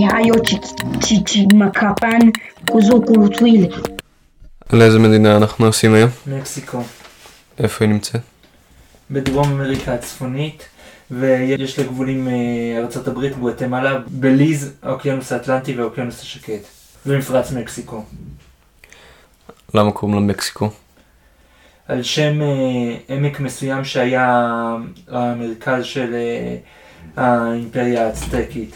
hayo Chichimacapan Kuzukurutuile. על איזה מדינה אנחנו עושים היום? מקסיקו, איפה היא נמצאת? בדרום אמריקה הצפונית, ויש לה גבול עם אה, ארצות הברית, גואטמלה, בליז, האוקיינוס האטלנטי והאוקיינוס השקט, ומפרץ מקסיקו. למה קוראים לה מקסיקו? על שם עמק מסוים שהיה המרכז של האימפריה האצטקית,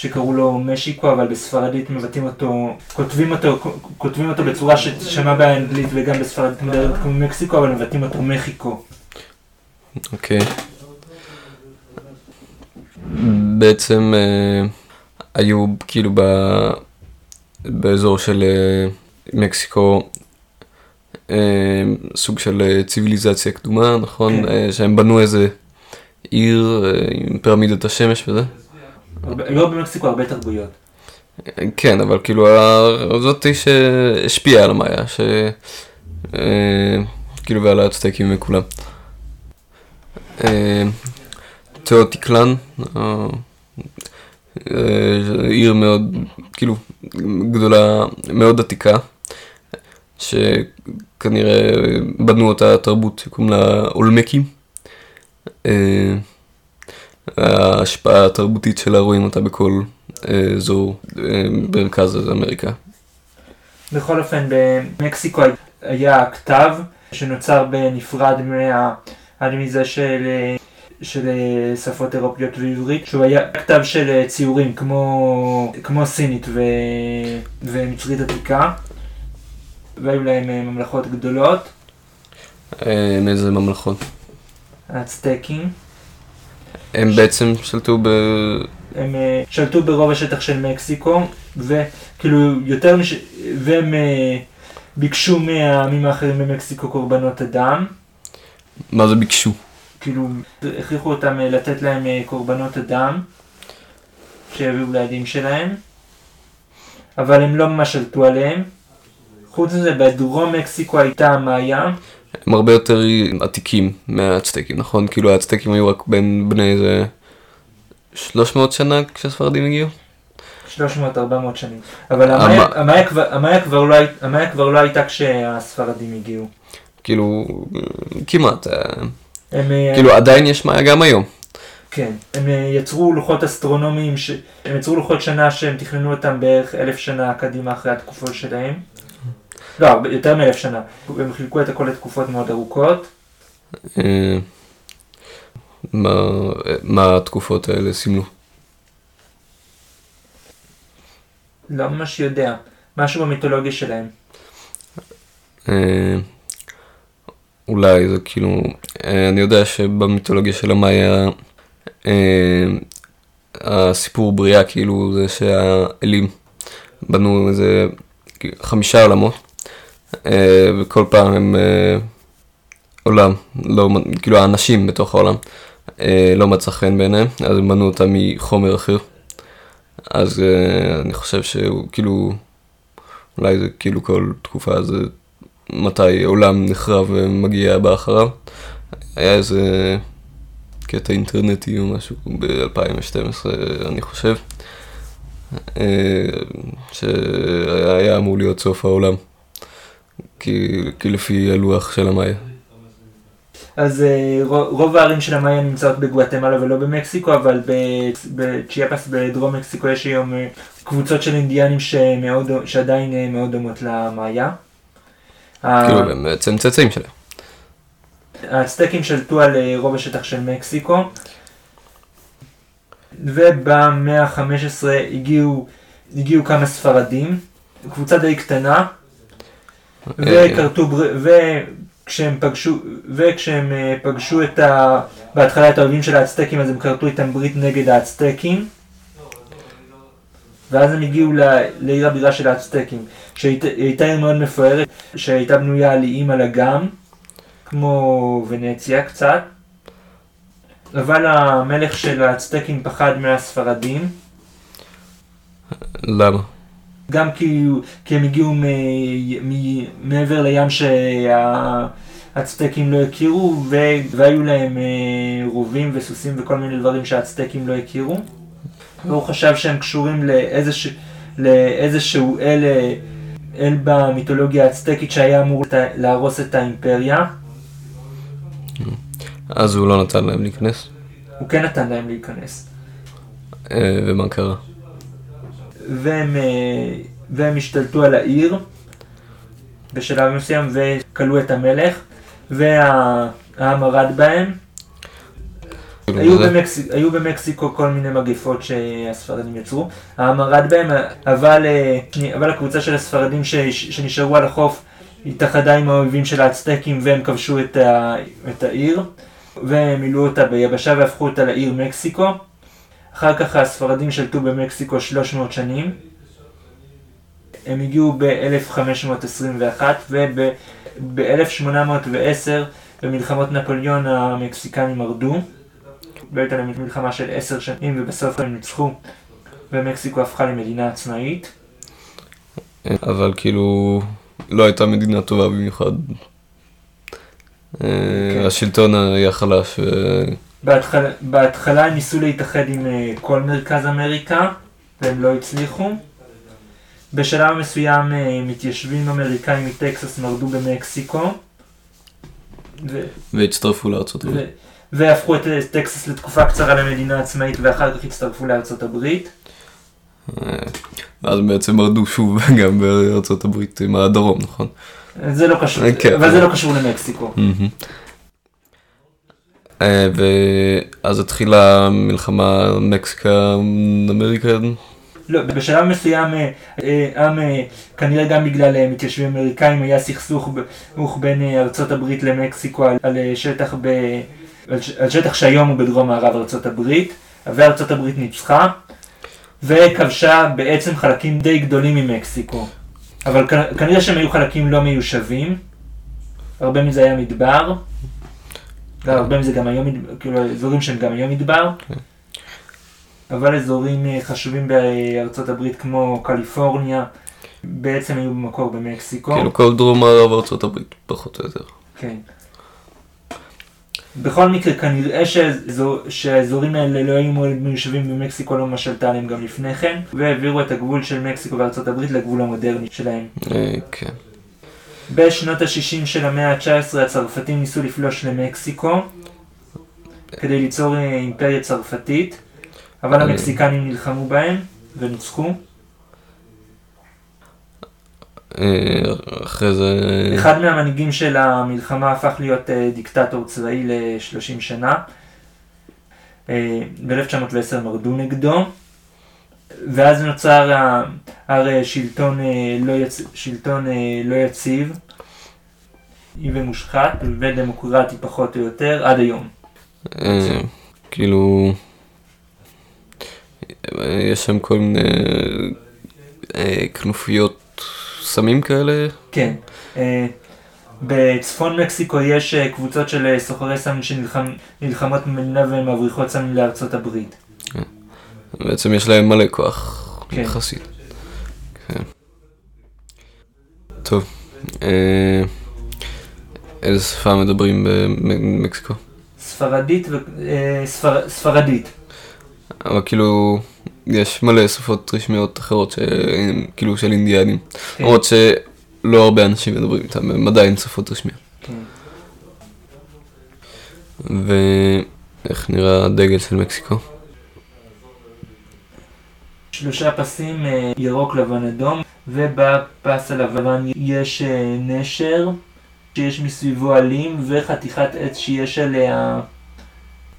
שקראו לו משיקו, אבל בספרדית מבטאים אותו, כותבים אותו, כותבים אותו בצורה ששמע באנגלית וגם בספרדית מדברת כמו מקסיקו, אבל מבטאים אותו מחיקו. אוקיי. בעצם אה, היו כאילו ב... באזור של אה, מקסיקו אה, סוג של אה, ציוויליזציה קדומה, נכון? כן. אה, שהם בנו איזה עיר אה, עם פירמידת השמש וזה. לא במקסיקו הרבה תרבויות. כן, אבל כאילו זאתי שהשפיעה על המאיה, ש... אה, כאילו ועל האצטקים וכולם. אה, תאוטיקלן, אה, עיר מאוד, כאילו, גדולה, מאוד עתיקה, שכנראה בנו אותה תרבות שקוראים לה אולמקים. אה, ההשפעה התרבותית שלה רואים אותה בכל אה, אזור אה, במרכז אמריקה. בכל אופן, במקסיקו היה כתב שנוצר בנפרד מה... מזה של, של שפות אירופיות ועברית, שהוא היה כתב של ציורים כמו, כמו סינית ו... ומצרית עתיקה, והיו להם אה, ממלכות גדולות, אה, מאיזה ממלכות. האצטקים. הם בעצם שלטו ב... הם אה, שלטו ברוב השטח של מקסיקו, וכאילו יותר מש... והם אה, ביקשו מהעמים האחרים במקסיקו קורבנות אדם. מה זה ביקשו? כאילו, הכריחו אותם אה, לתת להם קורבנות אדם, שיביאו לילדים שלהם, אבל הם לא ממש שלטו עליהם. חוץ מזה, בדרום מקסיקו הייתה מאיה, הם הרבה יותר עתיקים מהאצטקים, נכון? כאילו האצטקים היו רק בין בני איזה 300 שנה כשהספרדים הגיעו? 300-400 שנים. אבל המאיה- כבר- כבר לא המאיה כבר לא הייתה כשהספרדים הגיעו. כאילו, כמעט. אה, הם, אה, כאילו עדיין יש מאיה גם היום. כן, הם אה, יצרו לוחות אסטרונומיים, ש... הם יצרו לוחות שנה שהם תכננו אותם בערך אלף שנה קדימה אחרי התקופות שלהם. לא, יותר מאלף שנה. הם חילקו את הכל לתקופות מאוד ארוכות. אה, מה מה התקופות האלה סימלו? לא ממש יודע. משהו במיתולוגיה שלהם. אה, אולי זה כאילו, אה, אני יודע שבמיתולוגיה של המאיה הסיפור בריאה כאילו זה שהאלים בנו איזה חמישה עולמות וכל פעם הם אה, עולם, לא, כאילו האנשים בתוך העולם אה, לא מצא חן בעיניהם אז הם בנו אותם מחומר אחר אז אה, אני חושב שהוא כאילו אולי זה כאילו כל תקופה זה מתי עולם נחרב ומגיע הבא אחריו. היה איזה קטע אינטרנטי או משהו ב-2012 אני חושב, אה, שהיה אמור להיות סוף העולם, כי, כי לפי הלוח של המאיה. אז אה, רו- רוב הערים של המאיה נמצאות בגואטמלה ולא במקסיקו, אבל בצ'יאפס בדרום מקסיקו יש היום אה, קבוצות של אינדיאנים שמאוד, שעדיין אה, מאוד דומות למאיה. כאילו הם בעצם צאצאים שלהם. האצטקים שלטו על רוב השטח של מקסיקו, ובמאה ה-15 הגיעו, הגיעו כמה ספרדים, קבוצה די קטנה, וכרתו. וכשהם פגשו, וכשהם אה, פגשו את ה... בהתחלה את האויבים של האצטקים, אז הם כרתו איתם ברית נגד האצטקים. ואז הם הגיעו. לעיר הבירה של האצטקים, שהייתה הייתה עיר מאוד מפוארת, שהייתה בנויה על איים על אגם, כמו ונציה קצת. אבל המלך של האצטקים פחד מהספרדים, למה? גם כי, כי הם הגיעו מ, מ, מעבר לים שהאצטקים לא הכירו, ו, והיו להם אה, רובים וסוסים וכל מיני דברים שהאצטקים לא הכירו. והוא חשב שהם קשורים לאיזוש, לאיזשהו אל, אל במיתולוגיה האצטקית שהיה אמור להרוס את האימפריה. אז הוא לא נתן להם להיכנס? הוא כן נתן להם להיכנס. אה, ומה קרה? והם, אה, והם השתלטו על העיר בשלב מסוים וכלו את המלך והעם מרד בהם. היו, במקס... היו במקסיקו כל מיני מגפות שהספרדים יצרו, העם מרד בהם, אבל, אה, אבל הקבוצה של הספרדים ש... שנשארו על החוף התאחדה עם האויבים של האצטקים והם כבשו את, ה... את העיר והם מילאו אותה ביבשה והפכו אותה לעיר מקסיקו. אחר כך הספרדים שלטו במקסיקו 300 שנים. הם הגיעו ב-1521 וב-1810 במלחמות נפוליאון המקסיקנים מרדו. והייתה להם מלחמה של עשר שנים ובסוף הם ניצחו ומקסיקו הפכה למדינה עצמאית. אבל כאילו לא הייתה מדינה טובה במיוחד. כן. השלטון היה חלש. ו- בהתחלה, בהתחלה הם ניסו להתאחד עם אה, כל מרכז אמריקה והם לא הצליחו. בשלב מסוים אה, מתיישבים אמריקאים מטקסס מרדו במקסיקו. ו- והצטרפו לארצות הברית. ו- והפכו את אה, טקסס לתקופה קצרה למדינה עצמאית ואחר כך הצטרפו לארצות הברית. ואז בעצם מרדו שוב גם בארצות הברית עם הדרום, נכון? זה לא קשור, כן. אבל זה לא קשור למקסיקו. אה, ואז התחילה מלחמה מקסיקה אמריקן. לא, בשלב מסוים, אה, אה, עם, אה, כנראה גם בגלל מתיישבים אמריקאים, היה סכסוך בין ארצות הברית למקסיקו על, שטח ב... על, שטח שהיום הוא בדרום מערב ארצות הברית, וארצות הברית ניצחה, וכבשה בעצם חלקים די גדולים ממקסיקו. אבל כנראה שהם היו חלקים לא מיושבים, הרבה מזה היה מדבר, והרבה מזה גם היום, כאילו אזורים שהם גם היום מדבר. אבל אזורים אה, חשובים בארצות הברית כמו קליפורניה בעצם היו במקור במקסיקו. כאילו כל דרום מערב ארצות הברית, פחות או יותר. כן. בכל מקרה כנראה שהאזור, שהאזורים האלה לא היו מיושבים במקסיקו לא ממש שלטה עליהם גם לפני כן והעבירו את הגבול של מקסיקו וארצות הברית לגבול המודרני שלהם. אה, כן. בשנות ה-60 של המאה ה-19 הצרפתים ניסו לפלוש למקסיקו כדי ליצור אה, אימפריה צרפתית אבל אה. המקסיקנים נלחמו בהם וניצחו. אה, אחרי זה... אחד מהמנהיגים של המלחמה הפך להיות דיקטטור צבאי ל-30 שנה. אה, ב-1910 מרדו נגדו, ואז נוצר הרי שלטון, אה, לא, יצ... שלטון אה, לא יציב ומושחת ודמוקרטי פחות או יותר עד היום. אה, כאילו... אה, יש שם כל מיני אה, כנופיות סמים כאלה. כן. אה, בצפון מקסיקו יש אה, קבוצות של אה, סוחרי סמים שנלחמות במדינה והן מבריחות סמים לארצות הברית. בעצם יש להם מלא כוח, כן. יחסית. כן. טוב, אה, איזה שפה מדברים במקסיקו? ספרדית ו... אה, ספר... ספרדית. אבל כאילו, יש מלא שפות רשמיות אחרות, שהן כאילו של אינדיאנים. כן. למרות שלא הרבה אנשים מדברים איתם, הם עדיין שפות רשמיות. כן. ואיך נראה הדגל של מקסיקו? שלושה פסים, אה, ירוק, לבן, אדום, ובפס הלבן יש אה, נשר, שיש מסביבו עלים, וחתיכת עץ שיש עליה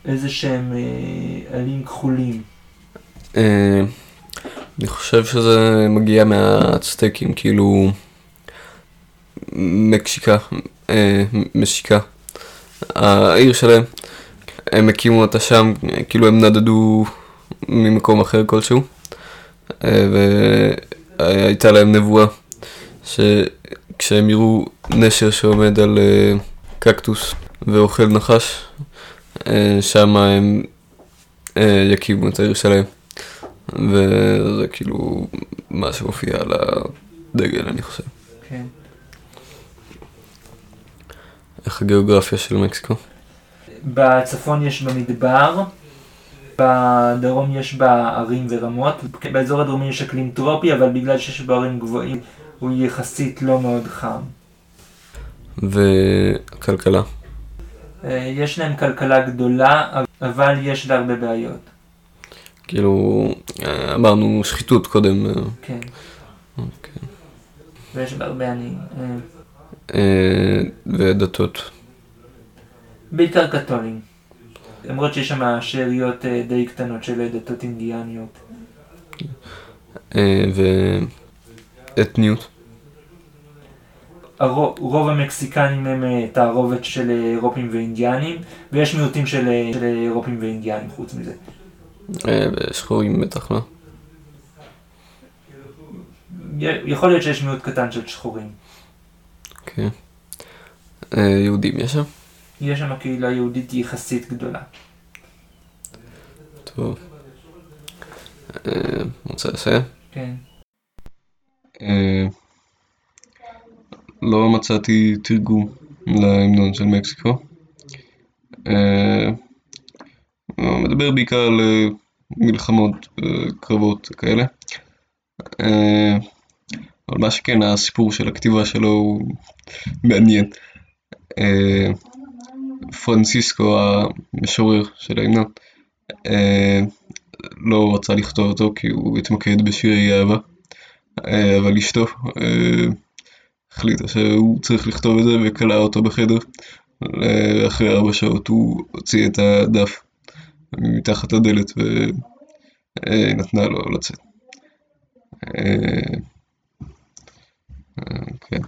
איזה שהם אה, עלים כחולים. אני חושב שזה מגיע מהצטקים, כאילו מקשיקה, משיקה, העיר שלהם, הם הקימו אותה שם, כאילו הם נדדו ממקום אחר כלשהו, והייתה להם נבואה שכשהם יראו נשר שעומד על אה, קקטוס ואוכל נחש, אה, שם הם אה, יקימו את העיר שלהם. וזה כאילו מה שמופיע על הדגל אני חושב. כן. איך הגיאוגרפיה של מקסיקו? בצפון יש במדבר, בדרום יש בה ערים ורמות, באזור הדרומי יש אקלים טרופי, אבל בגלל שיש בו ערים גבוהים הוא יחסית לא מאוד חם. וכלכלה. אה, יש להם כלכלה גדולה, אבל יש לה הרבה בעיות. כאילו, אה, אמרנו שחיתות קודם. אה, כן, אוקיי. ויש בה הרבה עניים. ודתות. בעיקר קתולים. למרות שיש שם שאריות אה, די קטנות של דתות אינדיאניות. אה, ואתניות. הרוב, רוב המקסיקנים הם אה, תערובת של אירופים ואינדיאנים, ויש מיעוטים של, של אירופים ואינדיאנים חוץ מזה. ושחורים בטח לא. יכול להיות שיש מיעוט קטן של שחורים. אה, יהודים יש שם? יש שם קהילה יהודית יחסית גדולה. טוב. אה, רוצה לסיים? כן. אה, לא מצאתי תרגום להמנון של מקסיקו. אה, הוא מדבר בעיקר על מלחמות, קרבות כאלה. אבל מה שכן, הסיפור של הכתיבה שלו הוא מעניין. פרנסיסקו המשורר של ההמנון אה, לא רצה לכתוב אותו כי הוא התמקד בשירי אהבה אה, אבל אשתו אה, החליטה שהוא צריך לכתוב את זה וכלה אותו בחדר אחרי ארבע שעות הוא הוציא את הדף מתחת לדלת ונתנה אה, לו לצאת. אה, אה, כן.